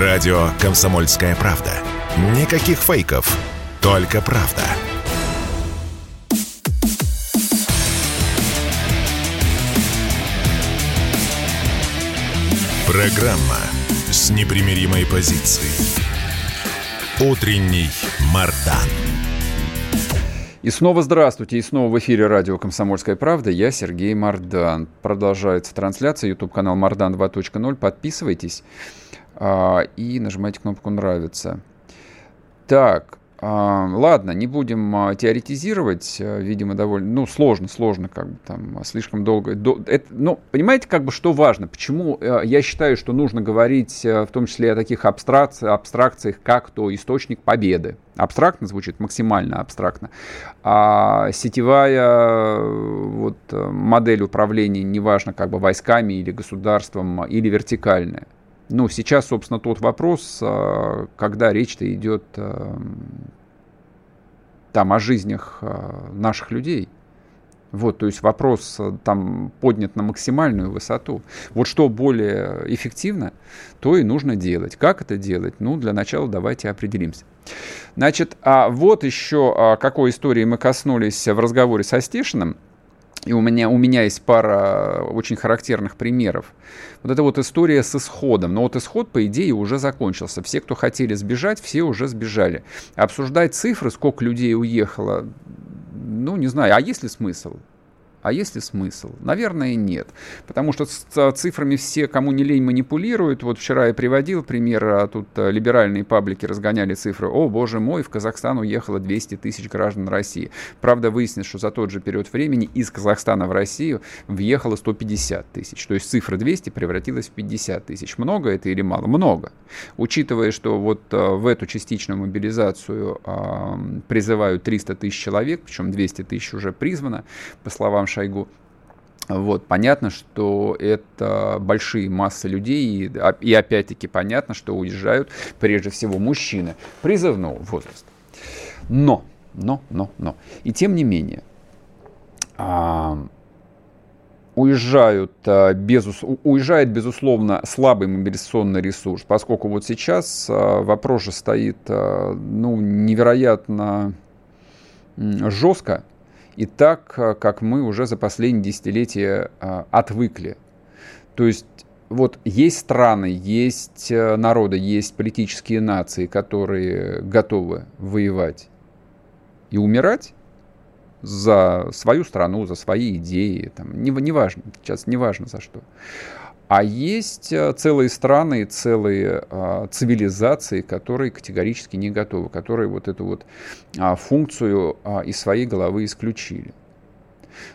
Радио «Комсомольская правда». Никаких фейков, только правда. Программа с непримиримой позицией. Утренний Мардан. И снова здравствуйте, и снова в эфире радио «Комсомольская правда». Я Сергей Мардан. Продолжается трансляция, YouTube-канал Мардан 2.0. Подписывайтесь и нажимайте кнопку «Нравится». Так, а, ладно, не будем а, теоретизировать, а, видимо, довольно, ну, сложно, сложно, как бы там, слишком долго. До, это, ну, понимаете, как бы, что важно, почему я считаю, что нужно говорить в том числе о таких абстракциях, абстракциях как то источник победы. Абстрактно звучит, максимально абстрактно. А сетевая вот, модель управления, неважно, как бы войсками или государством, или вертикальная. Ну, сейчас, собственно, тот вопрос, а, когда речь-то идет а, там о жизнях а, наших людей. Вот, то есть вопрос там поднят на максимальную высоту. Вот что более эффективно, то и нужно делать. Как это делать? Ну, для начала давайте определимся. Значит, а вот еще какой истории мы коснулись в разговоре со Стешиным. И у меня, у меня есть пара очень характерных примеров. Вот эта вот история с исходом. Но вот исход, по идее, уже закончился. Все, кто хотели сбежать, все уже сбежали. Обсуждать цифры, сколько людей уехало, ну, не знаю, а есть ли смысл? А есть ли смысл? Наверное, нет. Потому что с цифрами все, кому не лень, манипулируют. Вот вчера я приводил пример, а тут а, либеральные паблики разгоняли цифры. О, боже мой, в Казахстан уехало 200 тысяч граждан России. Правда, выяснилось, что за тот же период времени из Казахстана в Россию въехало 150 тысяч. То есть цифра 200 превратилась в 50 тысяч. Много это или мало? Много. Учитывая, что вот а, в эту частичную мобилизацию а, призывают 300 тысяч человек, причем 200 тысяч уже призвано, по словам Шойгу. Вот, понятно, что это большие массы людей, и, и опять-таки понятно, что уезжают прежде всего мужчины призывного возраста. Но, но, но, но. И тем не менее, а, уезжают, а, безус, уезжает, безусловно, слабый мобилизационный ресурс, поскольку вот сейчас а, вопрос же стоит а, ну, невероятно жестко, и так, э, как мы уже за последние десятилетия э, отвыкли. То есть вот есть страны, есть э, народы, есть политические нации, которые готовы воевать и умирать за свою страну, за свои идеи, там, не, не сейчас не важно за что. А есть э, целые страны, целые а, цивилизации, которые категорически не готовы, которые вот эту вот а, функцию а, из своей головы исключили.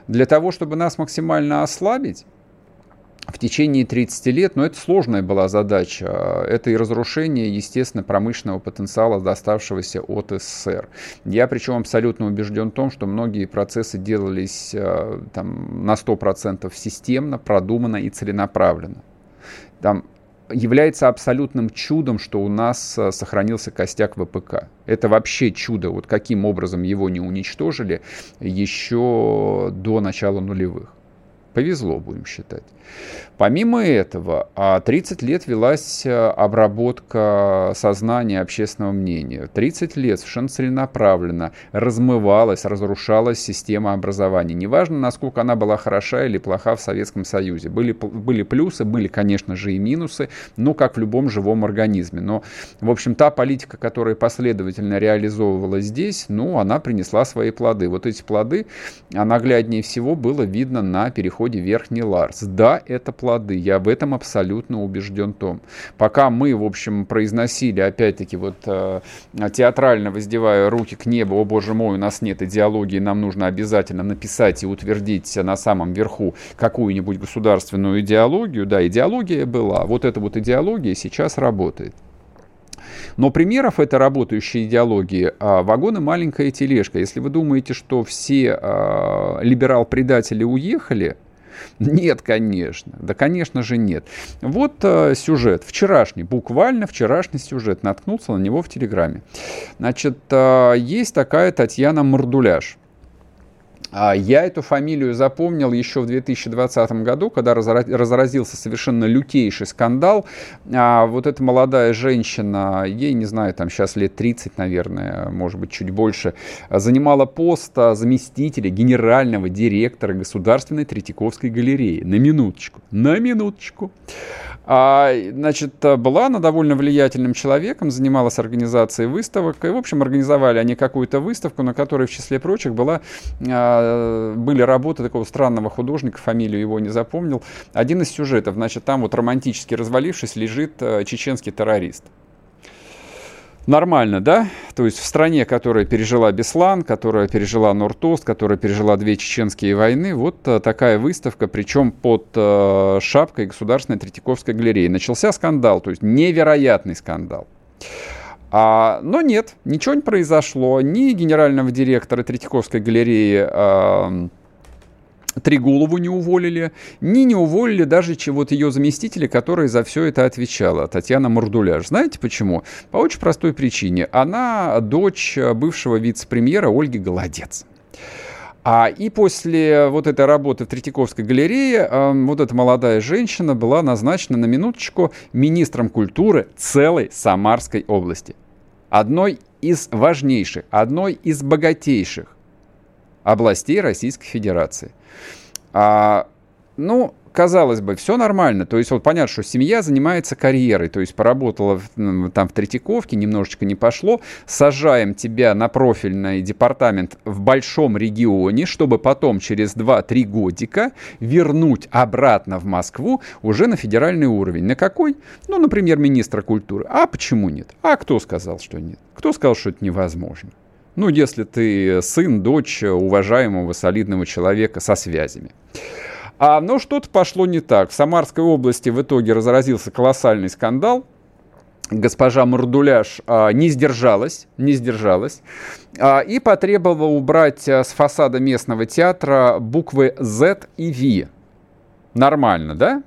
Для того, чтобы нас максимально ослабить, в течение 30 лет, но это сложная была задача. Это и разрушение, естественно, промышленного потенциала, доставшегося от СССР. Я причем абсолютно убежден в том, что многие процессы делались э, там, на 100% системно, продуманно и целенаправленно. Там является абсолютным чудом, что у нас э, сохранился костяк ВПК. Это вообще чудо, вот каким образом его не уничтожили еще до начала нулевых. Повезло, будем считать. Помимо этого, 30 а, лет велась э, обработка сознания общественного мнения. 30 лет совершенно целенаправленно размывалась, разрушалась система образования. Неважно, насколько она была хороша или плоха в Советском Союзе. Были, были плюсы, были, конечно же, и минусы, но как в любом живом организме. Но, в общем, та политика, которая последовательно реализовывалась здесь, ну, она принесла свои плоды. Вот эти плоды, а нагляднее всего было видно на переходе Верхний Ларс. Да, это плоды. Я в этом абсолютно убежден том. Пока мы, в общем, произносили, опять-таки, вот э, театрально воздевая руки к небу, о боже мой, у нас нет идеологии, нам нужно обязательно написать и утвердить на самом верху какую-нибудь государственную идеологию. Да, идеология была. Вот эта вот идеология сейчас работает. Но примеров этой работающей идеологии а, вагоны маленькая тележка. Если вы думаете, что все а, либерал-предатели уехали, нет, конечно. Да, конечно же, нет. Вот э, сюжет. Вчерашний, буквально вчерашний сюжет. Наткнулся на него в Телеграме. Значит, э, есть такая Татьяна Мордуляш. А я эту фамилию запомнил еще в 2020 году, когда разразился совершенно лютейший скандал. А вот эта молодая женщина, ей, не знаю, там сейчас лет 30, наверное, может быть, чуть больше, занимала пост заместителя генерального директора Государственной Третьяковской галереи. На минуточку, на минуточку. А, значит, была она довольно влиятельным человеком, занималась организацией выставок. И, в общем, организовали они какую-то выставку, на которой, в числе прочих, была, а, были работы такого странного художника, фамилию его не запомнил. Один из сюжетов, значит, там вот романтически развалившись, лежит а, чеченский террорист. Нормально, да? То есть в стране, которая пережила Беслан, которая пережила Нортост, которая пережила две чеченские войны, вот э, такая выставка, причем под э, шапкой Государственной Третьяковской галереи. Начался скандал, то есть невероятный скандал. А, но нет, ничего не произошло. Ни генерального директора Третьяковской галереи э, Тригулову не уволили, ни не уволили даже чего-то ее заместителя, которая за все это отвечала, Татьяна Мурдуляш. Знаете почему? По очень простой причине. Она дочь бывшего вице-премьера Ольги Голодец. А и после вот этой работы в Третьяковской галерее э, вот эта молодая женщина была назначена на минуточку министром культуры целой Самарской области. Одной из важнейших, одной из богатейших областей Российской Федерации. А, ну, казалось бы, все нормально. То есть вот понятно, что семья занимается карьерой. То есть поработала там в Третьяковке, немножечко не пошло. Сажаем тебя на профильный департамент в большом регионе, чтобы потом через 2-3 годика вернуть обратно в Москву уже на федеральный уровень. На какой? Ну, например, министра культуры. А почему нет? А кто сказал, что нет? Кто сказал, что это невозможно? Ну, если ты сын, дочь уважаемого, солидного человека со связями. А, но что-то пошло не так. В Самарской области в итоге разразился колоссальный скандал. Госпожа Мордуляш а, не сдержалась, не сдержалась а, и потребовала убрать а, с фасада местного театра буквы Z и V. Нормально, да?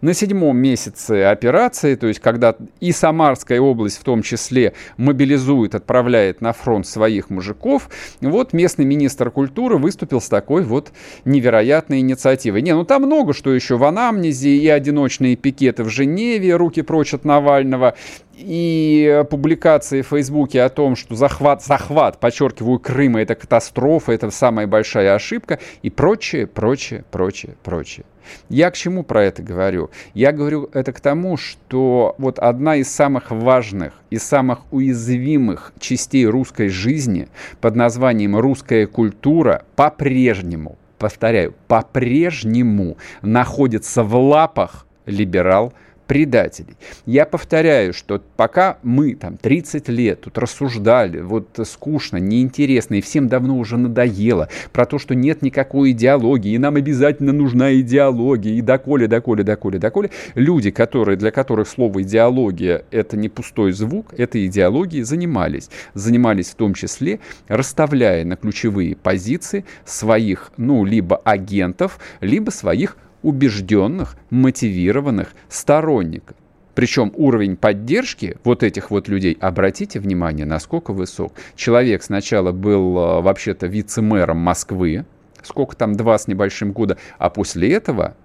На седьмом месяце операции, то есть когда и Самарская область в том числе мобилизует, отправляет на фронт своих мужиков, вот местный министр культуры выступил с такой вот невероятной инициативой. Не, ну там много что еще в анамнезе, и одиночные пикеты в Женеве, руки прочь от Навального, и публикации в Фейсбуке о том, что захват, захват, подчеркиваю, Крыма это катастрофа, это самая большая ошибка и прочее, прочее, прочее, прочее. Я к чему про это говорю? Я говорю это к тому, что вот одна из самых важных и самых уязвимых частей русской жизни под названием русская культура по-прежнему, повторяю, по-прежнему находится в лапах либерал предателей. Я повторяю, что пока мы там 30 лет тут рассуждали, вот скучно, неинтересно, и всем давно уже надоело про то, что нет никакой идеологии, и нам обязательно нужна идеология, и доколе, доколе, доколе, доколе, люди, которые, для которых слово идеология это не пустой звук, этой идеологией занимались. Занимались в том числе, расставляя на ключевые позиции своих, ну, либо агентов, либо своих убежденных, мотивированных сторонников. Причем уровень поддержки вот этих вот людей, обратите внимание, насколько высок. Человек сначала был а, вообще-то вице-мэром Москвы, сколько там, два с небольшим года, а после этого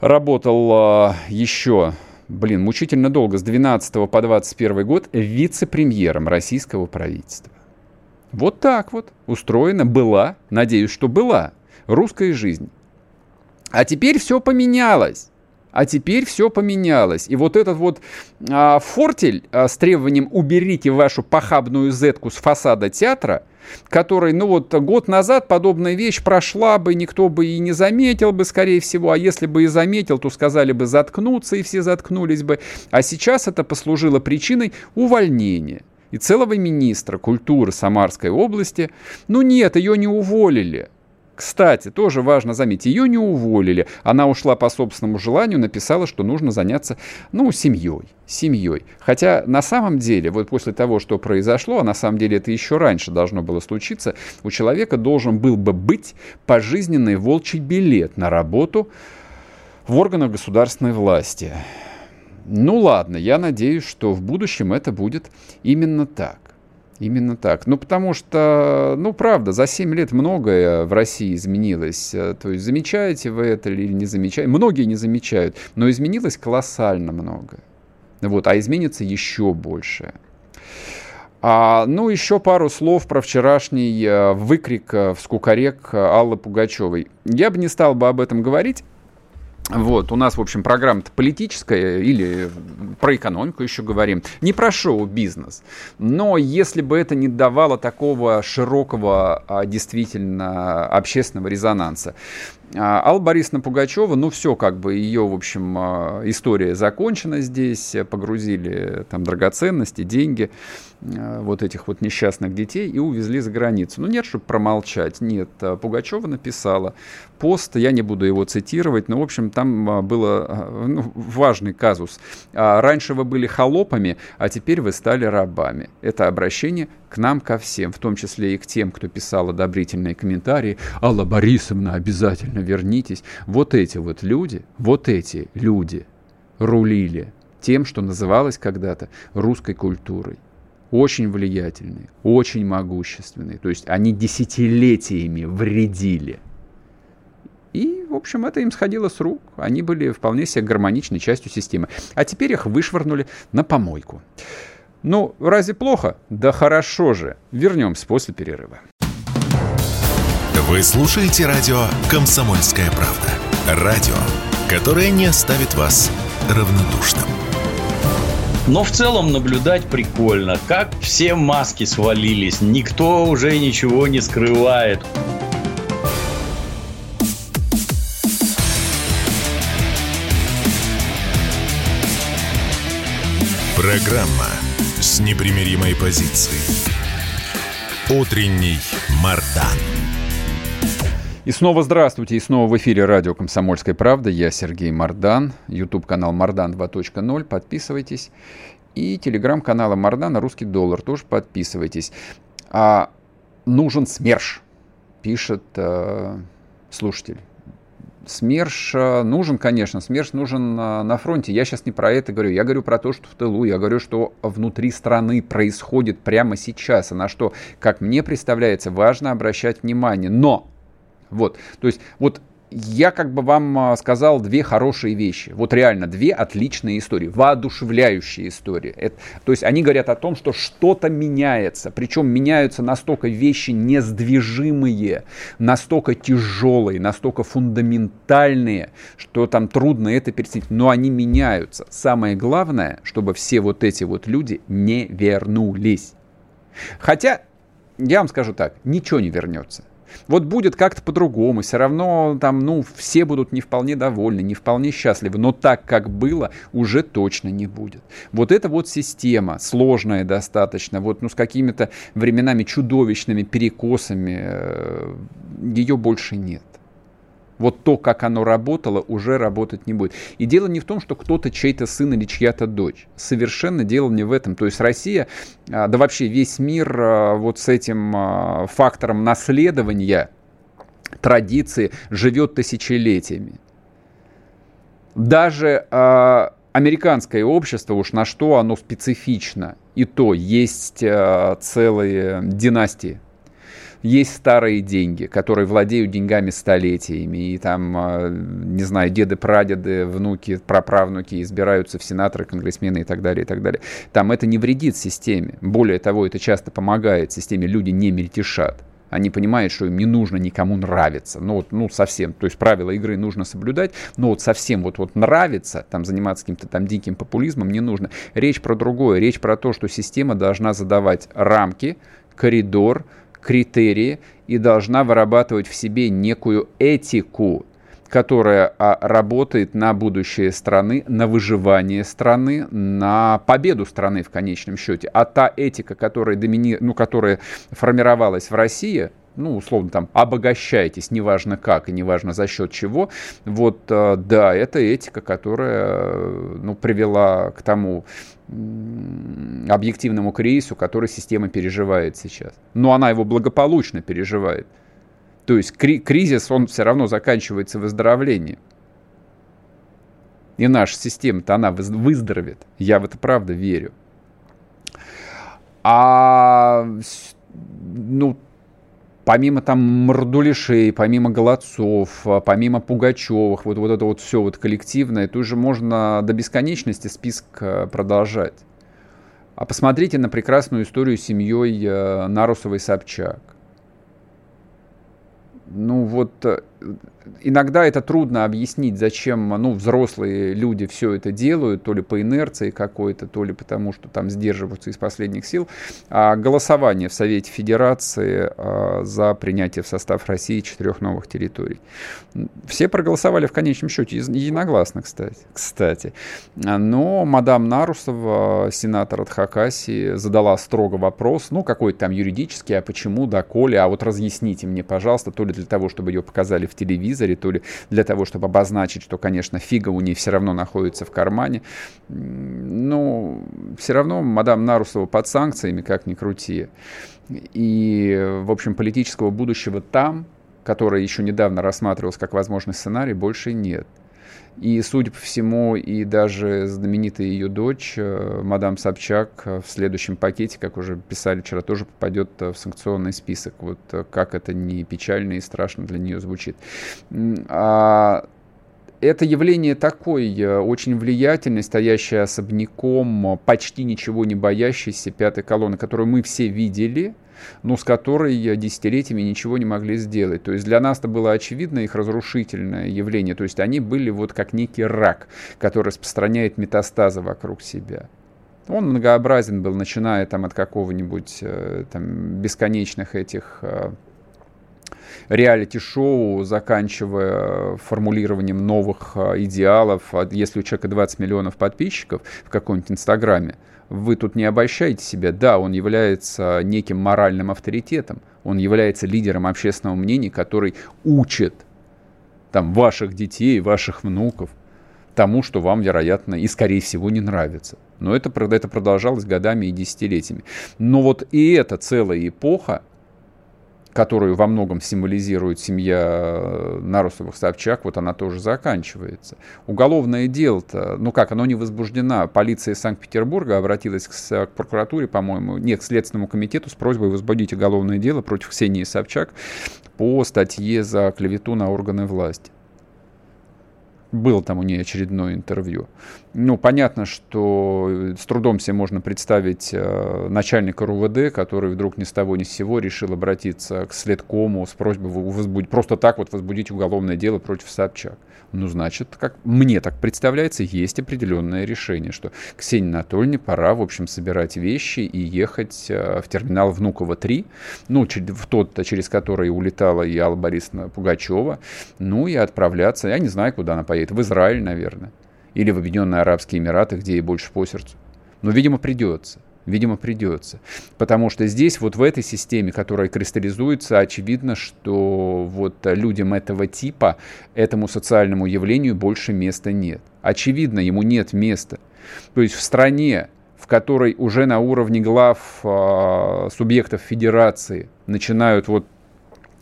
работал а, еще, блин, мучительно долго, с 12 по 21 год вице-премьером российского правительства. Вот так вот устроена была, надеюсь, что была, русская жизнь. А теперь все поменялось. А теперь все поменялось. И вот этот вот а, фортель а, с требованием «уберите вашу похабную зетку с фасада театра», который, ну вот, год назад подобная вещь прошла бы, никто бы и не заметил бы, скорее всего, а если бы и заметил, то сказали бы заткнуться, и все заткнулись бы. А сейчас это послужило причиной увольнения. И целого министра культуры Самарской области, ну нет, ее не уволили. Кстати, тоже важно заметить, ее не уволили. Она ушла по собственному желанию, написала, что нужно заняться, ну, семьей. Семьей. Хотя на самом деле, вот после того, что произошло, а на самом деле это еще раньше должно было случиться, у человека должен был бы быть пожизненный волчий билет на работу в органах государственной власти. Ну ладно, я надеюсь, что в будущем это будет именно так. Именно так. Ну, потому что, ну, правда, за 7 лет многое в России изменилось. То есть замечаете вы это или не замечаете? Многие не замечают, но изменилось колоссально многое. Вот, а изменится еще больше. А, ну, еще пару слов про вчерашний э, выкрик э, в скукарек Аллы Пугачевой. Я бы не стал бы об этом говорить, вот, у нас, в общем, программа-то политическая, или про экономику еще говорим, не про шоу-бизнес. Но если бы это не давало такого широкого, а, действительно, общественного резонанса, Алла Борисовна Пугачева, ну все, как бы ее, в общем, а, история закончена здесь, погрузили там драгоценности, деньги вот этих вот несчастных детей и увезли за границу. Ну нет, чтобы промолчать, нет. Пугачева написала пост, я не буду его цитировать, но, в общем, там а, было а, ну, важный казус. А, раньше вы были холопами, а теперь вы стали рабами. Это обращение к нам, ко всем, в том числе и к тем, кто писал одобрительные комментарии. Алла Борисовна, обязательно вернитесь. Вот эти вот люди, вот эти люди рулили тем, что называлось когда-то русской культурой очень влиятельные, очень могущественные. То есть они десятилетиями вредили и, в общем, это им сходило с рук. Они были вполне себе гармоничной частью системы. А теперь их вышвырнули на помойку. Ну, разве плохо? Да хорошо же. Вернемся после перерыва. Вы слушаете радио «Комсомольская правда». Радио, которое не оставит вас равнодушным. Но в целом наблюдать прикольно, как все маски свалились, никто уже ничего не скрывает. Программа с непримиримой позицией. Утренний Мардан. И снова здравствуйте, и снова в эфире радио «Комсомольская правда». Я Сергей Мардан, YouTube-канал Мардан 2.0, подписывайтесь. И телеграм-канала Мардана «Русский доллар» тоже подписывайтесь. А, нужен СМЕРШ, пишет э, слушатель. СМЕРШ э, нужен, конечно, СМЕРШ нужен на фронте. Я сейчас не про это говорю, я говорю про то, что в тылу, я говорю, что внутри страны происходит прямо сейчас, и на что, как мне представляется, важно обращать внимание. Но, вот, то есть, вот я как бы вам а, сказал две хорошие вещи. Вот реально две отличные истории, воодушевляющие истории. Это, то есть они говорят о том, что что-то меняется. Причем меняются настолько вещи несдвижимые, настолько тяжелые, настолько фундаментальные, что там трудно это переценить. Но они меняются. Самое главное, чтобы все вот эти вот люди не вернулись. Хотя, я вам скажу так, ничего не вернется. Вот будет как-то по-другому, все равно там, ну, все будут не вполне довольны, не вполне счастливы, но так, как было, уже точно не будет. Вот эта вот система, сложная достаточно, вот, ну, с какими-то временами чудовищными перекосами, э, ее больше нет. Вот то, как оно работало, уже работать не будет. И дело не в том, что кто-то чей-то сын или чья-то дочь. Совершенно дело не в этом. То есть Россия, а, да вообще весь мир а, вот с этим а, фактором наследования традиции живет тысячелетиями. Даже американское общество, уж на что оно специфично, и то есть целые династии есть старые деньги, которые владеют деньгами столетиями, и там, а, не знаю, деды, прадеды, внуки, праправнуки избираются в сенаторы, конгрессмены и так далее, и так далее. Там это не вредит системе. Более того, это часто помогает системе. Люди не мельтешат. Они понимают, что им не нужно никому нравиться. Ну, вот, ну, совсем. То есть правила игры нужно соблюдать, но вот совсем вот, вот нравится, там, заниматься каким-то там диким популизмом не нужно. Речь про другое. Речь про то, что система должна задавать рамки, коридор, критерии и должна вырабатывать в себе некую этику, которая а, работает на будущее страны, на выживание страны, на победу страны в конечном счете. А та этика, которая, домини... ну, которая формировалась в России, ну, условно, там, обогащайтесь, неважно как и неважно за счет чего, вот, э, да, это этика, которая, э, ну, привела к тому объективному кризису, который система переживает сейчас. Но она его благополучно переживает. То есть кри- кризис, он все равно заканчивается выздоровлением. И наша система-то, она выздоровеет. Я в это правда верю. А ну, помимо там Мордулишей, помимо Голодцов, помимо Пугачевых, вот, вот это вот все вот коллективное, это уже можно до бесконечности список э, продолжать. А посмотрите на прекрасную историю с семьей э, Нарусовой-Собчак. Ну вот иногда это трудно объяснить, зачем ну, взрослые люди все это делают, то ли по инерции какой-то, то ли потому, что там сдерживаются из последних сил. А голосование в Совете Федерации а, за принятие в состав России четырех новых территорий. Все проголосовали в конечном счете единогласно, кстати. кстати. Но мадам Нарусова, сенатор от Хакасии, задала строго вопрос, ну какой-то там юридический, а почему, да, Коля, а вот разъясните мне, пожалуйста, то ли для того, чтобы ее показали в телевизоре, то ли для того, чтобы обозначить, что, конечно, фига у нее все равно находится в кармане. Но все равно мадам Нарусова под санкциями, как ни крути. И, в общем, политического будущего там, которое еще недавно рассматривалось как возможный сценарий, больше нет. И, судя по всему, и даже знаменитая ее дочь, э, мадам Собчак, э, в следующем пакете, как уже писали вчера, тоже попадет э, в санкционный список. Вот как это не печально и страшно для нее звучит. А это явление такое, очень влиятельное, стоящее особняком, почти ничего не боящейся пятой колонны, которую мы все видели – но с которой десятилетиями ничего не могли сделать. То есть для нас это было очевидно их разрушительное явление. То есть они были вот как некий рак, который распространяет метастазы вокруг себя. Он многообразен был, начиная там от какого-нибудь э, там, бесконечных этих э, реалити-шоу, заканчивая формулированием новых э, идеалов. Если у человека 20 миллионов подписчиков в каком-нибудь Инстаграме, вы тут не обольщаете себя. Да, он является неким моральным авторитетом, он является лидером общественного мнения, который учит там, ваших детей, ваших внуков тому, что вам, вероятно, и, скорее всего, не нравится. Но это, это продолжалось годами и десятилетиями. Но вот и эта целая эпоха, которую во многом символизирует семья э, Нарусовых-Собчак, вот она тоже заканчивается. Уголовное дело-то, ну как, оно не возбуждено. Полиция Санкт-Петербурга обратилась к, к прокуратуре, по-моему, нет, к Следственному комитету с просьбой возбудить уголовное дело против Ксении Собчак по статье за клевету на органы власти. Было там у нее очередное интервью. Ну, понятно, что с трудом себе можно представить э, начальника РУВД, который вдруг ни с того ни с сего решил обратиться к следкому с просьбой возбудить, просто так вот возбудить уголовное дело против Собчак. Ну, значит, как мне так представляется, есть определенное решение, что Ксении Анатольевне пора, в общем, собирать вещи и ехать э, в терминал Внуково-3, ну, в тот, через который улетала и Алла Борисовна Пугачева, ну, и отправляться, я не знаю, куда она поедет, в Израиль, наверное, или в Объединенные Арабские Эмираты, где ей больше по сердцу. Но, видимо, придется. Видимо, придется. Потому что здесь, вот в этой системе, которая кристаллизуется, очевидно, что вот людям этого типа, этому социальному явлению больше места нет. Очевидно, ему нет места. То есть в стране, в которой уже на уровне глав э, субъектов федерации начинают вот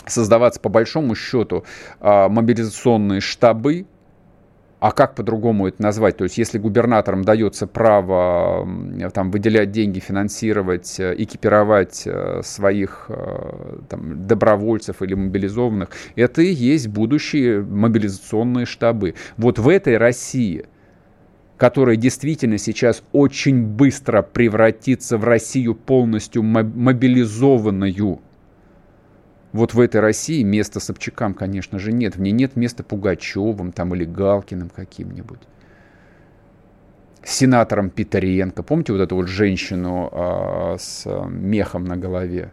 создаваться по большому счету э, мобилизационные штабы, а как по-другому это назвать? То есть если губернаторам дается право там, выделять деньги, финансировать, э, экипировать э, своих э, там, добровольцев или мобилизованных, это и есть будущие мобилизационные штабы. Вот в этой России которая действительно сейчас очень быстро превратится в Россию полностью мобилизованную, вот в этой России места Собчакам, конечно же, нет. В ней нет места Пугачевым там, или Галкиным каким-нибудь. Сенатором Петренко. Помните вот эту вот женщину а, с а, мехом на голове?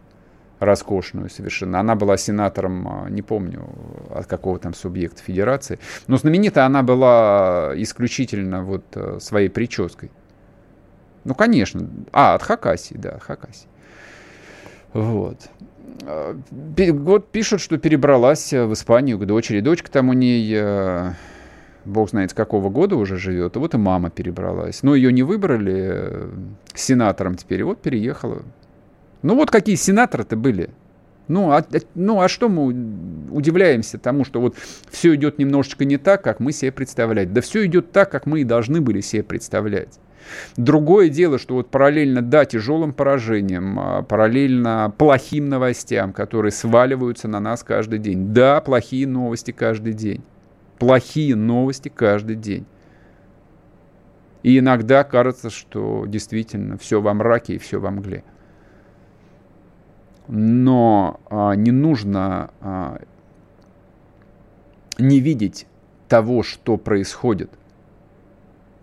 роскошную совершенно. Она была сенатором, а, не помню, от какого там субъекта федерации. Но знаменита она была исключительно вот а, своей прической. Ну, конечно. А, от Хакасии, да, Хакасии. Вот. Э, вот пишут, что перебралась э, в Испанию к дочери. Дочка там у ней, э, бог знает с какого года уже живет. Вот и мама перебралась. Но ее не выбрали сенатором теперь. И вот переехала. Ну вот какие сенаторы-то были. Ну а, ну, а что мы удивляемся тому, что вот все идет немножечко не так, как мы себе представляли. Да все идет так, как мы и должны были себе представлять. Другое дело, что вот параллельно, да, тяжелым поражениям, а, параллельно плохим новостям, которые сваливаются на нас каждый день. Да, плохие новости каждый день. Плохие новости каждый день. И иногда кажется, что действительно все во мраке и все во мгле. Но а, не нужно а, не видеть того, что происходит.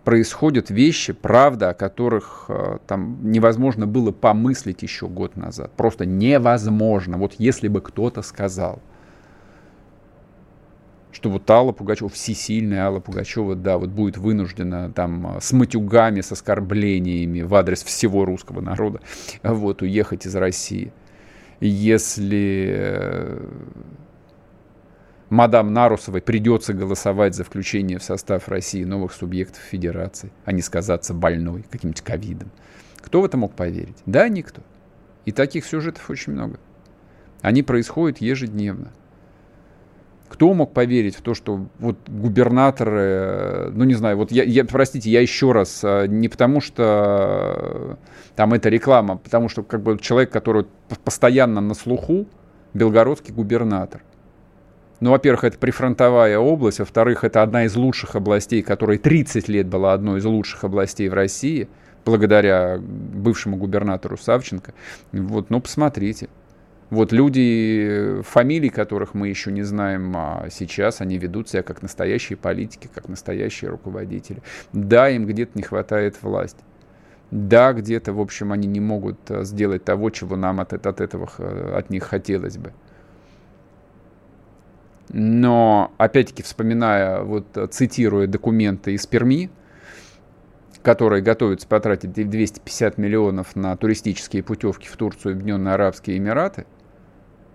Происходят вещи, правда, о которых э, там невозможно было помыслить еще год назад. Просто невозможно. Вот если бы кто-то сказал, что вот Алла Пугачева, всесильная Алла Пугачева, да, вот будет вынуждена там с матюгами, с оскорблениями в адрес всего русского народа вот уехать из России. Если э, мадам Нарусовой придется голосовать за включение в состав России новых субъектов федерации, а не сказаться больной каким-нибудь ковидом. Кто в это мог поверить? Да, никто. И таких сюжетов очень много. Они происходят ежедневно. Кто мог поверить в то, что вот губернаторы, э, ну не знаю, вот я, я простите, я еще раз, э, не потому что э, там это реклама, а потому что как бы человек, который постоянно на слуху, белгородский губернатор. Ну, во-первых, это прифронтовая область, во-вторых, это одна из лучших областей, которая 30 лет была одной из лучших областей в России, благодаря бывшему губернатору Савченко. Вот, ну, посмотрите. Вот люди, фамилии которых мы еще не знаем а сейчас, они ведут себя как настоящие политики, как настоящие руководители. Да, им где-то не хватает власти. Да, где-то, в общем, они не могут э, сделать того, чего нам от, от этого от них хотелось бы. Но, опять-таки, вспоминая, вот цитируя документы из Перми, которые готовятся потратить 250 миллионов на туристические путевки в Турцию и Объединенные Арабские Эмираты,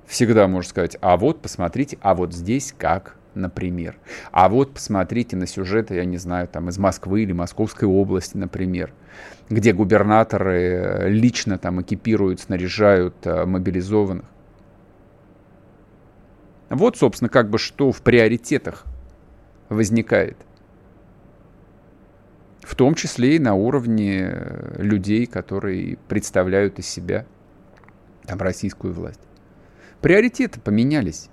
всегда можно сказать, а вот посмотрите, а вот здесь как, например. А вот посмотрите на сюжеты, я не знаю, там из Москвы или Московской области, например, где губернаторы лично там экипируют, снаряжают э, мобилизованных. Вот, собственно, как бы что в приоритетах возникает. В том числе и на уровне э, людей, которые представляют из себя там, российскую власть. Приоритеты поменялись.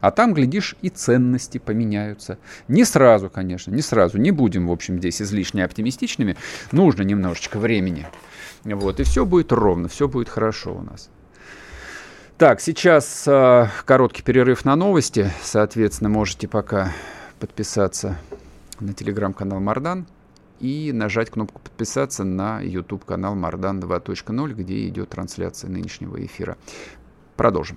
А там, глядишь, и ценности поменяются. Не сразу, конечно, не сразу. Не будем, в общем, здесь излишне оптимистичными. Нужно немножечко времени. Вот, и все будет ровно, все будет хорошо у нас. Так, сейчас э, короткий перерыв на новости. Соответственно, можете пока подписаться на телеграм-канал Мардан и нажать кнопку подписаться на YouTube канал Мардан 2.0, где идет трансляция нынешнего эфира. Продолжим.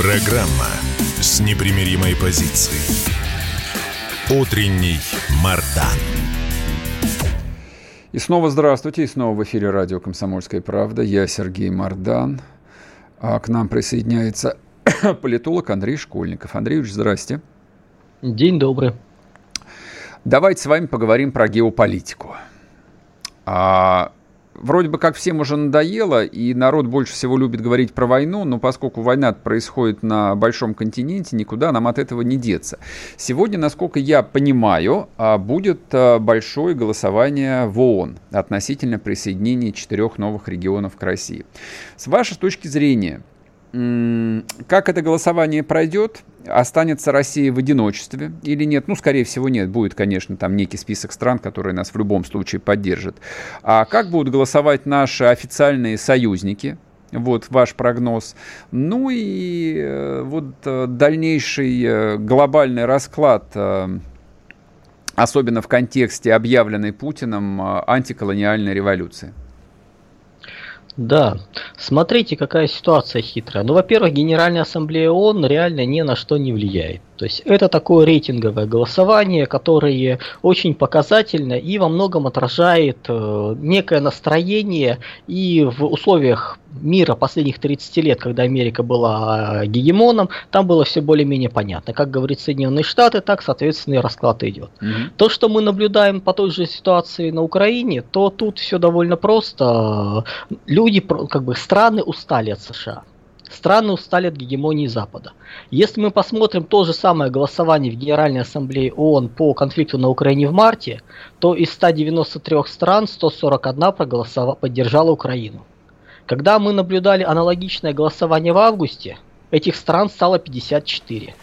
Программа с непримиримой позицией. Утренний Мардан. И снова здравствуйте, и снова в эфире радио «Комсомольская правда». Я Сергей Мардан. А к нам присоединяется политолог Андрей Школьников. Андреевич, здрасте. День добрый. Давайте с вами поговорим про геополитику. А, вроде бы как всем уже надоело, и народ больше всего любит говорить про войну, но поскольку война происходит на большом континенте, никуда нам от этого не деться. Сегодня, насколько я понимаю, а, будет а, большое голосование в ООН относительно присоединения четырех новых регионов к России. С вашей точки зрения, как это голосование пройдет? Останется Россия в одиночестве или нет? Ну, скорее всего, нет. Будет, конечно, там некий список стран, которые нас в любом случае поддержат. А как будут голосовать наши официальные союзники? Вот ваш прогноз. Ну и э, вот э, дальнейший э, глобальный расклад особенно в контексте объявленной Путиным антиколониальной революции. Да, смотрите, какая ситуация хитрая. Ну, во-первых, Генеральная Ассамблея ООН реально ни на что не влияет. То есть это такое рейтинговое голосование, которое очень показательно и во многом отражает э, некое настроение и в условиях мира последних 30 лет, когда Америка была гегемоном, там было все более-менее понятно. Как говорит Соединенные Штаты, так, соответственно, и расклад идет. Mm-hmm. То, что мы наблюдаем по той же ситуации на Украине, то тут все довольно просто. Люди, как бы страны устали от США. Страны устали от гегемонии Запада. Если мы посмотрим то же самое голосование в Генеральной Ассамблее ООН по конфликту на Украине в марте, то из 193 стран 141 проголосовала, поддержала Украину. Когда мы наблюдали аналогичное голосование в августе, этих стран стало 54.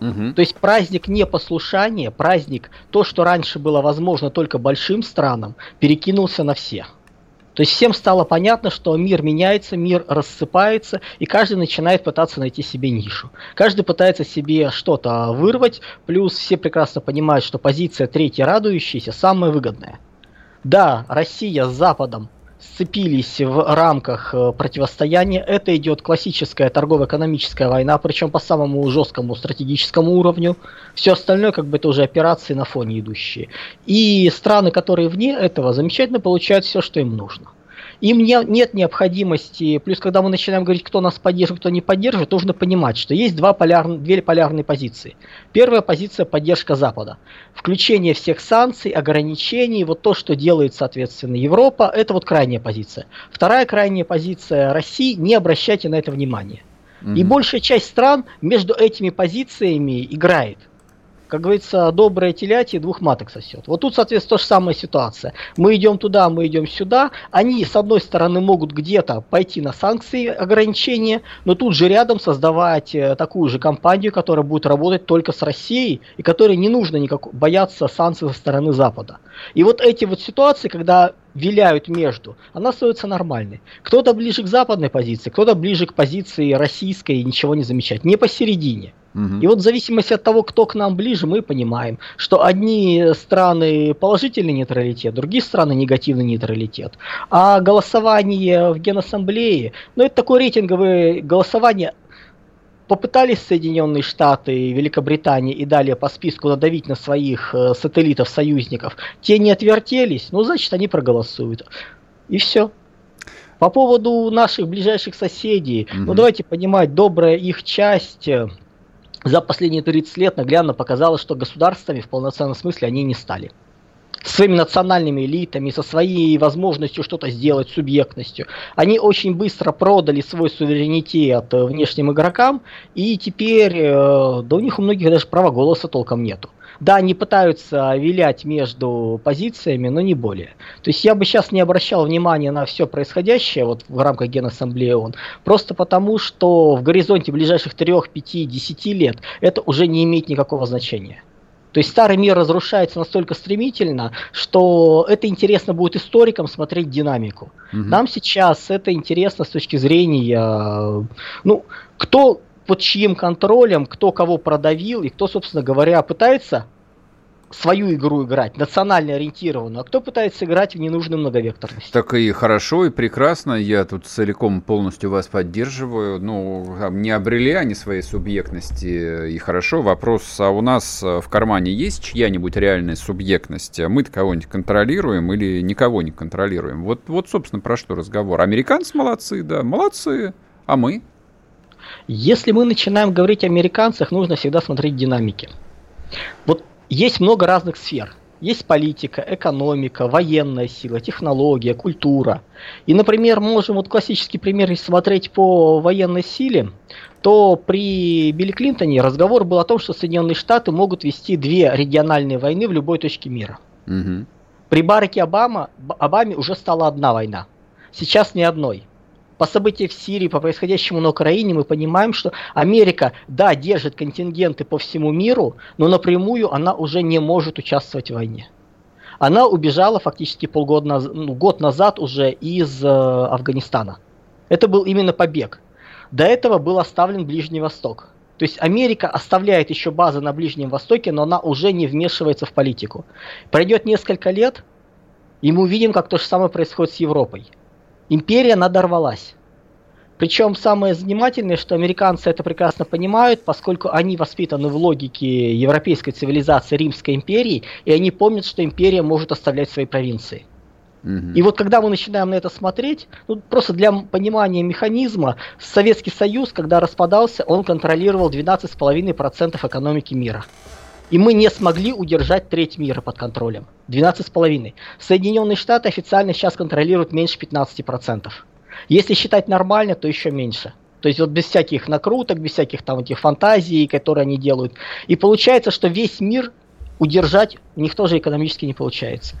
Угу. То есть праздник непослушания, праздник, то, что раньше было возможно только большим странам, перекинулся на всех. То есть всем стало понятно, что мир меняется, мир рассыпается, и каждый начинает пытаться найти себе нишу. Каждый пытается себе что-то вырвать, плюс все прекрасно понимают, что позиция третья радующаяся самая выгодная. Да, Россия с Западом сцепились в рамках э, противостояния. Это идет классическая торгово-экономическая война, причем по самому жесткому стратегическому уровню. Все остальное, как бы это уже операции на фоне идущие. И страны, которые вне этого, замечательно получают все, что им нужно. Им не, нет необходимости, плюс когда мы начинаем говорить, кто нас поддерживает, кто не поддерживает, нужно понимать, что есть два поляр, две полярные позиции. Первая позиция – поддержка Запада. Включение всех санкций, ограничений, вот то, что делает, соответственно, Европа, это вот крайняя позиция. Вторая крайняя позиция России – не обращайте на это внимания. Mm-hmm. И большая часть стран между этими позициями играет – как говорится, добрая телятие двух маток сосет. Вот тут, соответственно, то же самая ситуация. Мы идем туда, мы идем сюда. Они, с одной стороны, могут где-то пойти на санкции, ограничения, но тут же рядом создавать э, такую же компанию, которая будет работать только с Россией, и которой не нужно никак бояться санкций со стороны Запада. И вот эти вот ситуации, когда виляют между, она становится нормальной. Кто-то ближе к западной позиции, кто-то ближе к позиции российской и ничего не замечать. Не посередине. Угу. И вот в зависимости от того, кто к нам ближе, мы понимаем, что одни страны положительный нейтралитет, другие страны негативный нейтралитет. А голосование в Генассамблее, ну это такое рейтинговое голосование, попытались Соединенные Штаты, Великобритания и далее по списку надавить на своих э, сателлитов, союзников, те не отвертелись, ну значит они проголосуют. И все. По поводу наших ближайших соседей, угу. ну давайте понимать, добрая их часть э, за последние 30 лет наглядно показала, что государствами в полноценном смысле они не стали. С своими национальными элитами, со своей возможностью что-то сделать, субъектностью. Они очень быстро продали свой суверенитет э, внешним игрокам, и теперь, э, да у них у многих даже права голоса толком нету. Да, они пытаются вилять между позициями, но не более. То есть я бы сейчас не обращал внимания на все происходящее вот в рамках Генассамблеи ООН, просто потому, что в горизонте ближайших 3, 5, 10 лет это уже не имеет никакого значения. То есть старый мир разрушается настолько стремительно, что это интересно будет историкам смотреть динамику. Угу. Нам сейчас это интересно с точки зрения, ну, кто под чьим контролем, кто кого продавил и кто, собственно говоря, пытается свою игру играть, национально ориентированную, а кто пытается играть в ненужную многовекторность. Так и хорошо, и прекрасно, я тут целиком полностью вас поддерживаю. Ну, не обрели они своей субъектности, и хорошо. Вопрос, а у нас в кармане есть чья-нибудь реальная субъектность? Мы-то кого-нибудь контролируем или никого не контролируем? Вот, вот, собственно, про что разговор. Американцы молодцы, да, молодцы, а мы? Если мы начинаем говорить о американцах, нужно всегда смотреть динамики. Вот есть много разных сфер. Есть политика, экономика, военная сила, технология, культура. И, например, можем вот классический пример, если смотреть по военной силе, то при Билли Клинтоне разговор был о том, что Соединенные Штаты могут вести две региональные войны в любой точке мира. Угу. При Бараке Обама, Обаме уже стала одна война. Сейчас ни одной по событиям в Сирии, по происходящему на Украине, мы понимаем, что Америка, да, держит контингенты по всему миру, но напрямую она уже не может участвовать в войне. Она убежала фактически полгода назад, ну, год назад уже из э, Афганистана. Это был именно побег. До этого был оставлен Ближний Восток. То есть Америка оставляет еще базы на Ближнем Востоке, но она уже не вмешивается в политику. Пройдет несколько лет, и мы увидим, как то же самое происходит с Европой империя надорвалась. Причем самое занимательное, что американцы это прекрасно понимают, поскольку они воспитаны в логике европейской цивилизации Римской империи, и они помнят, что империя может оставлять свои провинции. И вот когда мы начинаем на это смотреть, ну, просто для понимания механизма, Советский Союз, когда распадался, он контролировал 12,5% экономики мира. И мы не смогли удержать треть мира под контролем. 12,5%. Соединенные Штаты официально сейчас контролируют меньше 15%. Если считать нормально, то еще меньше. То есть вот без всяких накруток, без всяких там этих фантазий, которые они делают. И получается, что весь мир удержать у них тоже экономически не получается.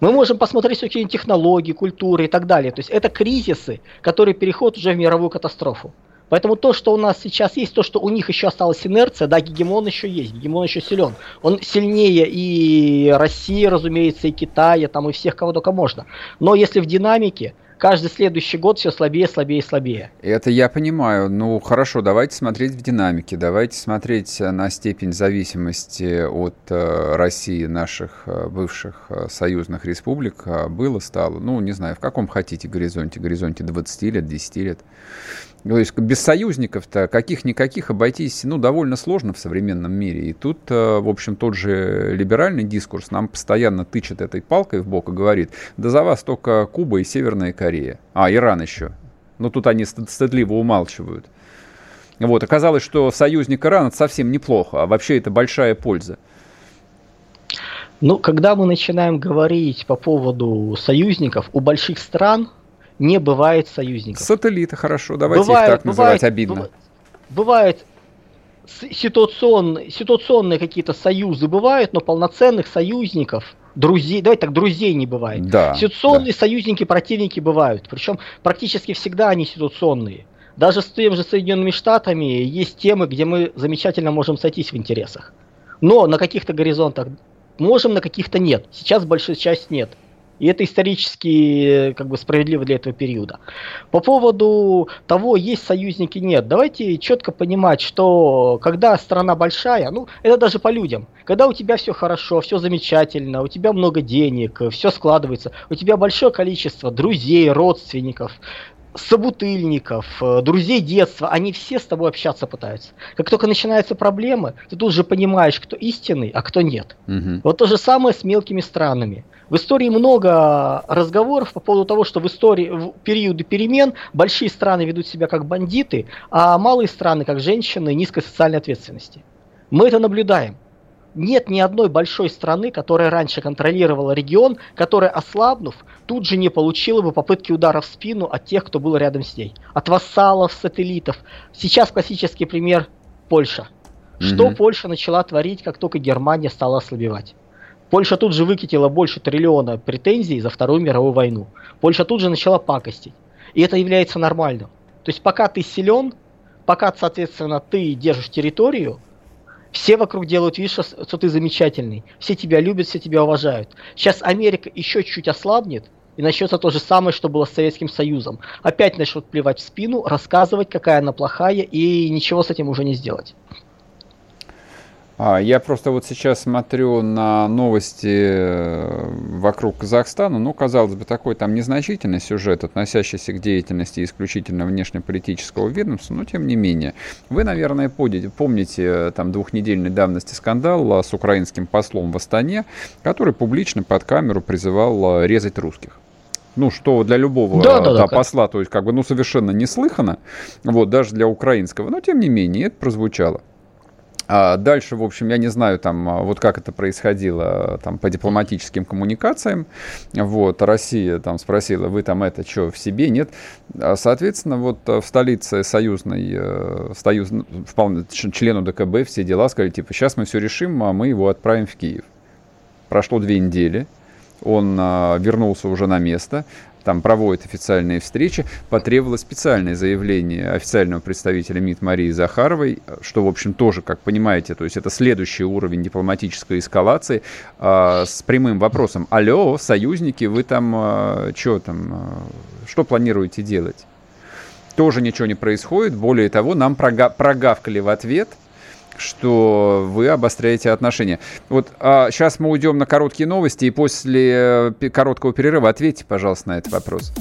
Мы можем посмотреть с точки технологий, культуры и так далее. То есть это кризисы, которые переходят уже в мировую катастрофу. Поэтому то, что у нас сейчас есть, то, что у них еще осталась инерция, да, гегемон еще есть, гегемон еще силен. Он сильнее и России, разумеется, и Китая, там и всех, кого только можно. Но если в динамике, каждый следующий год все слабее, слабее, слабее. Это я понимаю. Ну, хорошо, давайте смотреть в динамике, давайте смотреть на степень зависимости от э, России, наших э, бывших э, союзных республик. А было, стало, ну, не знаю, в каком хотите горизонте, горизонте 20 лет, 10 лет. То есть без союзников-то каких-никаких обойтись ну, довольно сложно в современном мире. И тут, э, в общем, тот же либеральный дискурс нам постоянно тычет этой палкой в бок и говорит, да за вас только Куба и Северная Корея. А, Иран еще. Но тут они стыдливо умалчивают. Вот, оказалось, что союзник Ирана это совсем неплохо, а вообще это большая польза. Ну, когда мы начинаем говорить по поводу союзников, у больших стран не бывает союзников. Сателлиты, хорошо, давайте бывает, их так бывает, называть обидно. Бывает ситуационные, ситуационные какие-то союзы бывают, но полноценных союзников, друзей, давайте так, друзей не бывает. Да, ситуационные да. союзники, противники бывают, причем практически всегда они ситуационные. Даже с теми же Соединенными Штатами есть темы, где мы замечательно можем сойтись в интересах. Но на каких-то горизонтах можем, на каких-то нет. Сейчас большая часть нет. И это исторически как бы справедливо для этого периода. По поводу того, есть союзники, нет. Давайте четко понимать, что когда страна большая, ну это даже по людям, когда у тебя все хорошо, все замечательно, у тебя много денег, все складывается, у тебя большое количество друзей, родственников, собутыльников, э, друзей детства, они все с тобой общаться пытаются. Как только начинаются проблемы, ты тут же понимаешь, кто истинный, а кто нет. Угу. Вот то же самое с мелкими странами. В истории много разговоров по поводу того, что в истории, в периоды перемен большие страны ведут себя как бандиты, а малые страны как женщины низкой социальной ответственности. Мы это наблюдаем. Нет ни одной большой страны, которая раньше контролировала регион, которая, ослабнув, тут же не получила бы попытки удара в спину от тех, кто был рядом с ней. От вассалов, сателлитов. Сейчас классический пример Польша. Что mm-hmm. Польша начала творить, как только Германия стала ослабевать? Польша тут же выкатила больше триллиона претензий за Вторую мировую войну. Польша тут же начала пакостить. И это является нормальным. То есть пока ты силен, пока, соответственно, ты держишь территорию, все вокруг делают вид, что, что ты замечательный. Все тебя любят, все тебя уважают. Сейчас Америка еще чуть-чуть ослабнет, и начнется то же самое, что было с Советским Союзом. Опять начнут плевать в спину, рассказывать, какая она плохая, и ничего с этим уже не сделать. А, я просто вот сейчас смотрю на новости э, вокруг Казахстана. Ну, казалось бы, такой там незначительный сюжет, относящийся к деятельности исключительно внешнеполитического ведомства, но тем не менее. Вы, наверное, помните, помните э, там двухнедельной давности скандал с украинским послом в Астане, который публично под камеру призывал э, резать русских ну, что для любого да, да, да, посла, то есть, как бы, ну, совершенно неслыханно, вот, даже для украинского, но, тем не менее, это прозвучало. А дальше, в общем, я не знаю, там, а, вот как это происходило там, по дипломатическим коммуникациям. Вот, Россия там спросила, вы там это что, в себе? Нет. А, соответственно, вот э, в столице союзной, э, союз, вполне, члену ДКБ все дела сказали, типа, сейчас мы все решим, а мы его отправим в Киев. Прошло две недели, он а, вернулся уже на место, там проводят официальные встречи, потребовалось специальное заявление официального представителя МИД Марии Захаровой, что, в общем, тоже, как понимаете, то есть это следующий уровень дипломатической эскалации э, с прямым вопросом, алло, союзники, вы там, э, что там, э, что планируете делать? Тоже ничего не происходит, более того, нам прога- прогавкали в ответ – что вы обостряете отношения. Вот а сейчас мы уйдем на короткие новости, и после э, короткого перерыва ответьте, пожалуйста, на этот вопрос.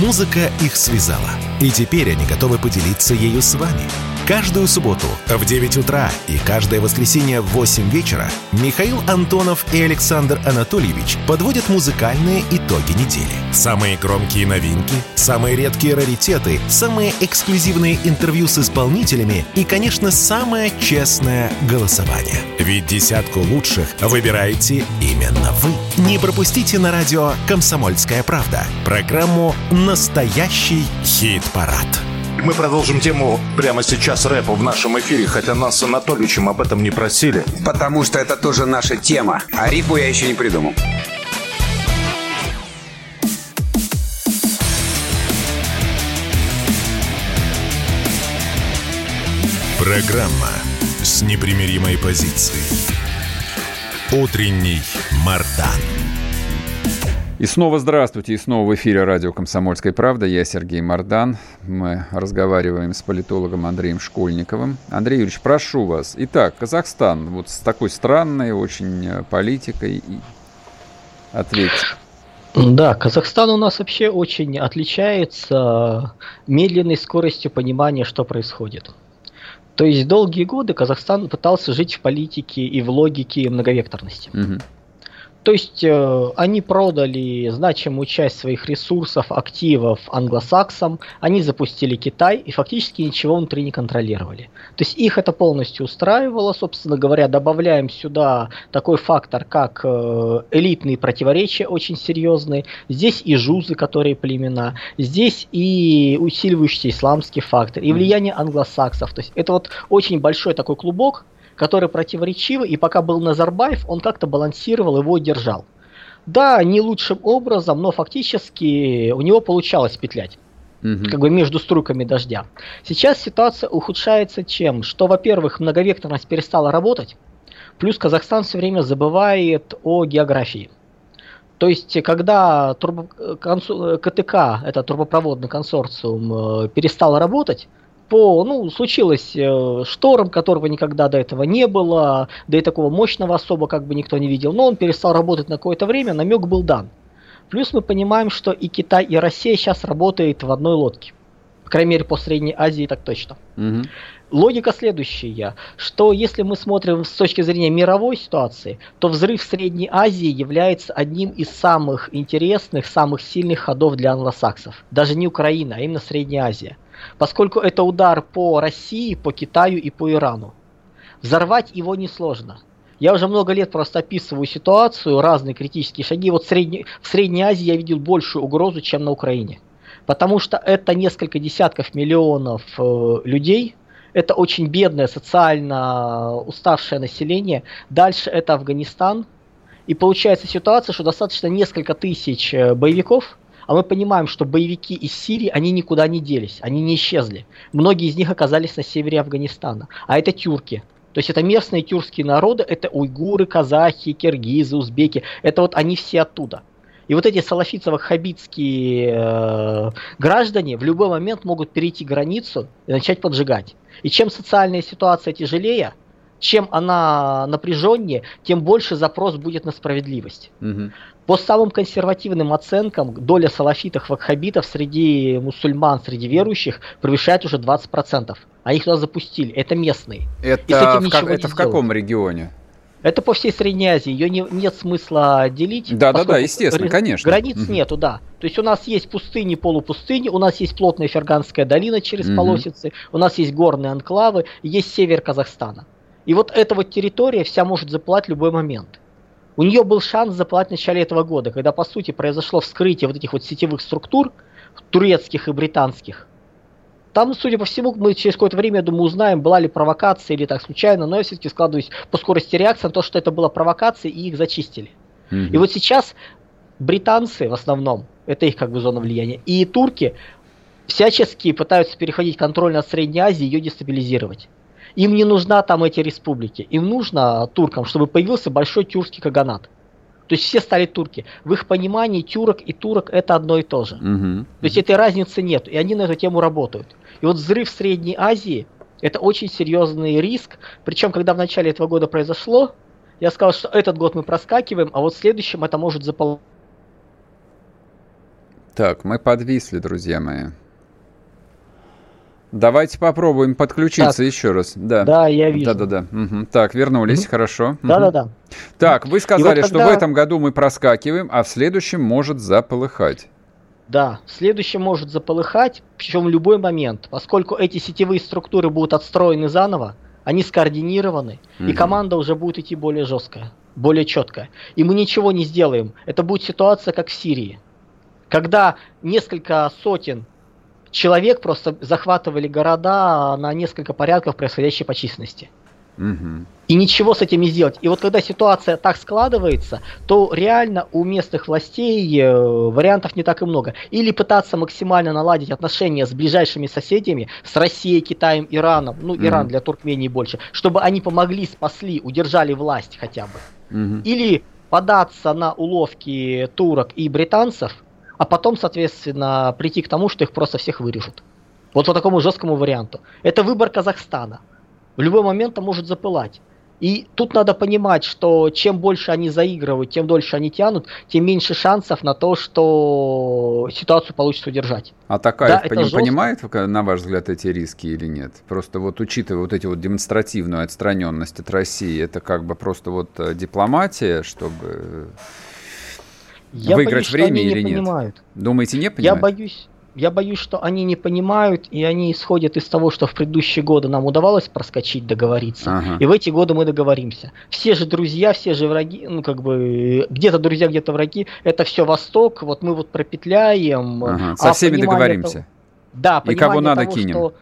Музыка их связала, и теперь они готовы поделиться ею с вами. Каждую субботу в 9 утра и каждое воскресенье в 8 вечера Михаил Антонов и Александр Анатольевич подводят музыкальные итоги недели. Самые громкие новинки, самые редкие раритеты, самые эксклюзивные интервью с исполнителями и, конечно, самое честное голосование. Ведь десятку лучших выбираете именно вы. Не пропустите на радио «Комсомольская правда» программу «Настоящий хит-парад». Мы продолжим тему прямо сейчас рэпа в нашем эфире, хотя нас с Анатольевичем об этом не просили. Потому что это тоже наша тема, а рифму я еще не придумал. Программа с непримиримой позицией. Утренний Мардан. И снова здравствуйте, и снова в эфире радио «Комсомольская правда». Я Сергей Мордан. Мы разговариваем с политологом Андреем Школьниковым. Андрей Юрьевич, прошу вас. Итак, Казахстан вот с такой странной очень э, политикой. Ответьте. Да, Казахстан у нас вообще очень отличается медленной скоростью понимания, что происходит. То есть долгие годы Казахстан пытался жить в политике и в логике многовекторности. Угу. То есть э, они продали значимую часть своих ресурсов, активов англосаксам, они запустили Китай и фактически ничего внутри не контролировали. То есть их это полностью устраивало, собственно говоря, добавляем сюда такой фактор, как э, элитные противоречия очень серьезные, здесь и жузы, которые племена, здесь и усиливающийся исламский фактор, и влияние англосаксов. То есть это вот очень большой такой клубок, который противоречивый, и пока был Назарбаев, он как-то балансировал, его держал. Да, не лучшим образом, но фактически у него получалось петлять. Угу. Как бы между струйками дождя. Сейчас ситуация ухудшается чем? Что, во-первых, многовекторность перестала работать, плюс Казахстан все время забывает о географии. То есть, когда турбо, консу, КТК, это трубопроводный консорциум, э, перестал работать, по, ну, случилось э, шторм, которого никогда до этого не было, да и такого мощного особо как бы никто не видел, но он перестал работать на какое-то время, намек был дан. Плюс мы понимаем, что и Китай, и Россия сейчас работают в одной лодке. По крайней мере, по Средней Азии так точно. Угу. Логика следующая, что если мы смотрим с точки зрения мировой ситуации, то взрыв в Средней Азии является одним из самых интересных, самых сильных ходов для англосаксов. Даже не Украина, а именно Средняя Азия поскольку это удар по России, по Китаю и по Ирану. Взорвать его несложно. Я уже много лет просто описываю ситуацию, разные критические шаги. Вот в Средней, в Средней Азии я видел большую угрозу, чем на Украине. Потому что это несколько десятков миллионов э, людей, это очень бедное, социально уставшее население. Дальше это Афганистан. И получается ситуация, что достаточно несколько тысяч э, боевиков, а мы понимаем, что боевики из Сирии, они никуда не делись, они не исчезли. Многие из них оказались на севере Афганистана. А это тюрки. То есть это местные тюркские народы, это уйгуры, казахи, киргизы, узбеки. Это вот они все оттуда. И вот эти салафитово-хабитские э, граждане в любой момент могут перейти границу и начать поджигать. И чем социальная ситуация тяжелее, чем она напряженнее, тем больше запрос будет на справедливость. Угу. По самым консервативным оценкам, доля салафитов, вакхабитов среди мусульман, среди верующих превышает уже 20%. Они их туда запустили. Это местные. Это, в, как, это в каком регионе? Это по всей Средней Азии. Ее не, нет смысла делить. Да, да, да, естественно, конечно. Границ угу. нету, да. То есть у нас есть пустыни, полупустыни, у нас есть плотная Ферганская долина через угу. полосицы, у нас есть горные анклавы, есть север Казахстана. И вот эта вот территория вся может заплатить в любой момент. У нее был шанс заплатить в начале этого года, когда по сути произошло вскрытие вот этих вот сетевых структур, турецких и британских. Там, судя по всему, мы через какое-то время, я думаю, узнаем, была ли провокация или так случайно, но я все-таки складываюсь по скорости реакции на то, что это была провокация и их зачистили. Mm-hmm. И вот сейчас британцы в основном, это их как бы зона влияния, и турки всячески пытаются переходить контроль над Средней Азией и ее дестабилизировать. Им не нужна там эти республики. Им нужно туркам, чтобы появился большой тюркский каганат. То есть все стали турки. В их понимании тюрок и турок это одно и то же. Угу. То есть этой разницы нет. И они на эту тему работают. И вот взрыв в Средней Азии это очень серьезный риск. Причем, когда в начале этого года произошло, я сказал, что этот год мы проскакиваем, а вот в следующем это может заполнить Так, мы подвисли, друзья мои. Давайте попробуем подключиться так. еще раз. Да. да, я вижу. Да-да-да. Угу. Так, вернулись, mm хорошо. Да-да-да. Так, вы сказали, вот тогда... что в этом году мы проскакиваем, а в следующем может заполыхать. Да, в следующем может заполыхать, причем в любой момент, поскольку эти сетевые структуры будут отстроены заново, они скоординированы, угу. и команда уже будет идти более жесткая, более четкая. И мы ничего не сделаем. Это будет ситуация, как в Сирии, когда несколько сотен человек просто захватывали города на несколько порядков, происходящие по численности. Угу. И ничего с этим не сделать. И вот когда ситуация так складывается, то реально у местных властей э, вариантов не так и много. Или пытаться максимально наладить отношения с ближайшими соседями, с Россией, Китаем, Ираном, ну Иран для Туркмении больше, чтобы они помогли, спасли, удержали власть хотя бы. mm Или податься на уловки турок и британцев, а потом, соответственно, прийти к тому, что их просто всех вырежут. Вот по такому жесткому варианту. Это выбор Казахстана в любой момент он может запылать. И тут надо понимать, что чем больше они заигрывают, тем дольше они тянут, тем меньше шансов на то, что ситуацию получится удержать. А Такаев да, пони- понимает, на ваш взгляд, эти риски или нет? Просто вот учитывая вот эти вот демонстративную отстраненность от России, это как бы просто вот э, дипломатия, чтобы Я выиграть боюсь, время или не нет? Понимают. Думаете, не понимают? Я боюсь, я боюсь, что они не понимают, и они исходят из того, что в предыдущие годы нам удавалось проскочить, договориться, ага. и в эти годы мы договоримся. Все же друзья, все же враги, ну как бы где-то друзья, где-то враги, это все Восток, вот мы вот пропетляем. Ага. А Со а всеми договоримся. Того, да, и кого надо того, кинем. Что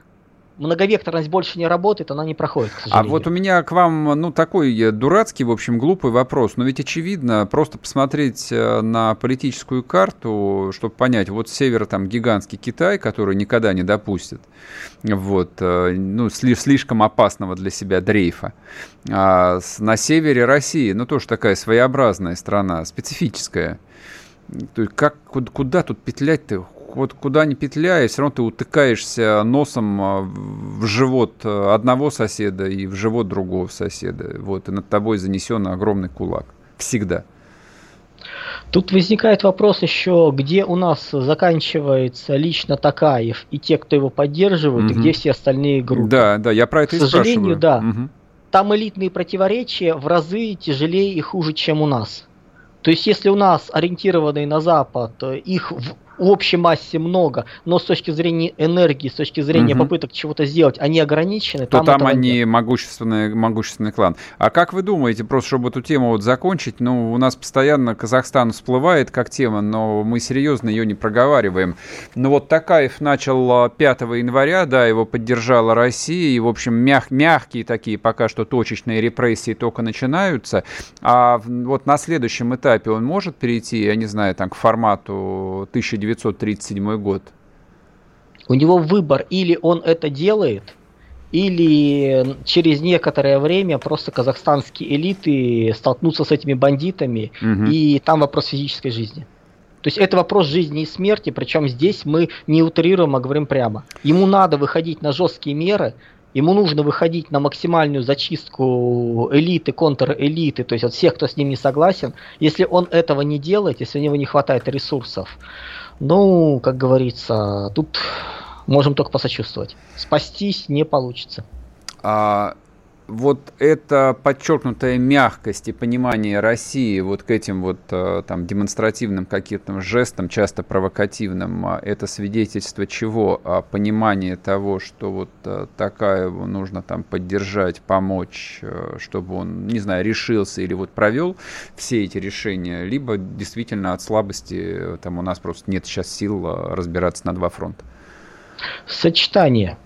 многовекторность больше не работает, она не проходит, к а сожалению. А вот у меня к вам, ну, такой э, дурацкий, в общем, глупый вопрос. Но ведь очевидно, просто посмотреть э, на политическую карту, чтобы понять, вот север там гигантский Китай, который никогда не допустит вот, э, ну, слишком опасного для себя дрейфа. А на севере России, ну, тоже такая своеобразная страна, специфическая. То есть как, куда тут петлять-то? Вот куда ни петляя, все равно ты утыкаешься носом а, в живот а, одного соседа и в живот другого соседа. Вот, и над тобой занесен огромный кулак. Всегда. Тут возникает вопрос еще, где у нас заканчивается лично Такаев и те, кто его поддерживают, угу. и где все остальные группы. Да, да, я про это К и сожалению, да. Угу. Там элитные противоречия в разы тяжелее и хуже, чем у нас. То есть, если у нас ориентированные на Запад, их в в общей массе много, но с точки зрения энергии, с точки зрения угу. попыток чего-то сделать, они ограничены. То там, там они нет. могущественный, могущественный клан. А как вы думаете, просто чтобы эту тему вот закончить, ну, у нас постоянно Казахстан всплывает как тема, но мы серьезно ее не проговариваем. Ну вот Такаев начал 5 а, января, да, его поддержала Россия, и, в общем, мяг, мягкие такие пока что точечные репрессии только начинаются, а вот на следующем этапе он может перейти, я не знаю, там, к формату 1900 1937 год. У него выбор, или он это делает, или через некоторое время просто казахстанские элиты столкнутся с этими бандитами, угу. и там вопрос физической жизни. То есть это вопрос жизни и смерти, причем здесь мы не утрируем, а говорим прямо. Ему надо выходить на жесткие меры, ему нужно выходить на максимальную зачистку элиты, контр-элиты, то есть от всех, кто с ним не согласен. Если он этого не делает, если у него не хватает ресурсов, ну, как говорится, тут можем только посочувствовать. Спастись не получится. А вот эта подчеркнутая мягкость и понимание России вот к этим вот э, там демонстративным каким-то жестам, часто провокативным, а, это свидетельство чего? А понимание того, что вот э, такая нужно там поддержать, помочь, э, чтобы он, не знаю, решился или вот провел все эти решения, либо действительно от слабости там у нас просто нет сейчас сил разбираться на два фронта. Сочетание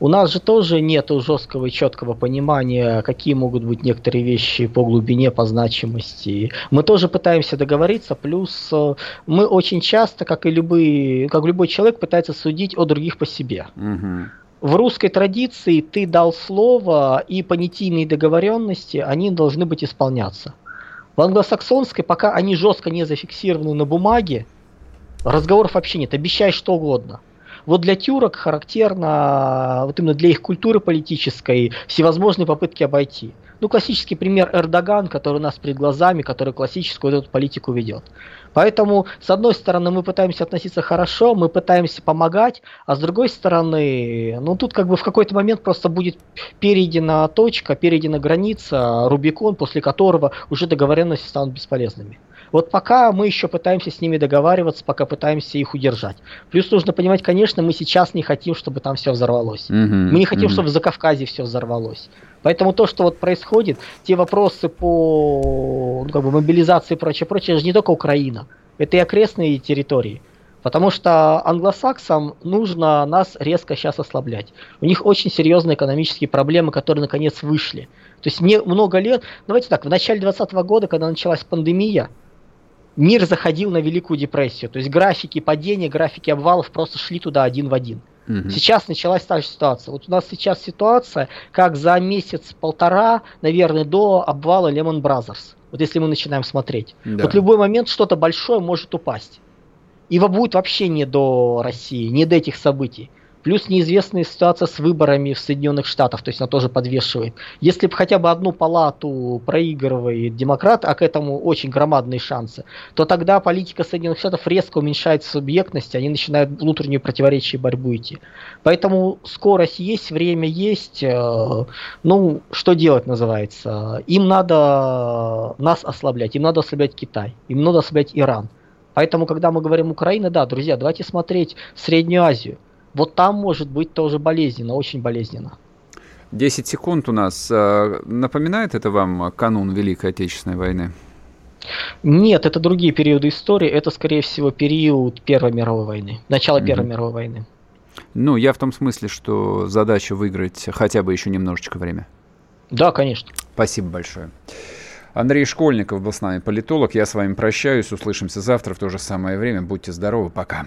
у нас же тоже нет жесткого и четкого понимания, какие могут быть некоторые вещи по глубине, по значимости. Мы тоже пытаемся договориться, плюс э, мы очень часто, как и любые, как любой человек, пытается судить о других по себе. Угу. В русской традиции ты дал слово, и понятийные договоренности, они должны быть исполняться. В англосаксонской, пока они жестко не зафиксированы на бумаге, разговоров вообще нет, обещай что угодно. Вот для тюрок характерно, вот именно для их культуры политической, всевозможные попытки обойти. Ну, классический пример Эрдоган, который у нас перед глазами, который классическую эту политику ведет. Поэтому, с одной стороны, мы пытаемся относиться хорошо, мы пытаемся помогать, а с другой стороны, ну тут как бы в какой-то момент просто будет перейдена точка, перейдена граница, Рубикон, после которого уже договоренности станут бесполезными. Вот пока мы еще пытаемся с ними договариваться, пока пытаемся их удержать. Плюс нужно понимать, конечно, мы сейчас не хотим, чтобы там все взорвалось. Mm-hmm. Мы не хотим, mm-hmm. чтобы в Закавказье все взорвалось. Поэтому то, что вот происходит, те вопросы по ну, как бы, мобилизации и прочее, прочее, это же не только Украина. Это и окрестные территории. Потому что англосаксам нужно нас резко сейчас ослаблять. У них очень серьезные экономические проблемы, которые наконец вышли. То есть мне много лет, давайте так, в начале 2020 года, когда началась пандемия, мир заходил на Великую депрессию. То есть графики падения, графики обвалов просто шли туда один в один. Угу. Сейчас началась та же ситуация. Вот у нас сейчас ситуация, как за месяц-полтора, наверное, до обвала Lehman Brothers. Вот если мы начинаем смотреть. Да. Вот в любой момент что-то большое может упасть. И будет вообще не до России, не до этих событий. Плюс неизвестная ситуация с выборами в Соединенных Штатах, то есть она тоже подвешивает. Если бы хотя бы одну палату проигрывает демократ, а к этому очень громадные шансы, то тогда политика Соединенных Штатов резко уменьшает субъектность, они начинают внутреннюю противоречие и борьбу идти. Поэтому скорость есть, время есть. Э, ну, что делать называется? Им надо нас ослаблять, им надо ослаблять Китай, им надо ослаблять Иран. Поэтому, когда мы говорим Украина, да, друзья, давайте смотреть Среднюю Азию. Вот там может быть тоже болезненно, очень болезненно. 10 секунд у нас. Э, напоминает это вам канун Великой Отечественной войны? Нет, это другие периоды истории. Это, скорее всего, период Первой мировой войны. Начало mm-hmm. Первой мировой войны. Ну, я в том смысле, что задача выиграть хотя бы еще немножечко время. Да, конечно. Спасибо большое. Андрей Школьников был с нами, политолог. Я с вами прощаюсь. Услышимся завтра в то же самое время. Будьте здоровы. Пока.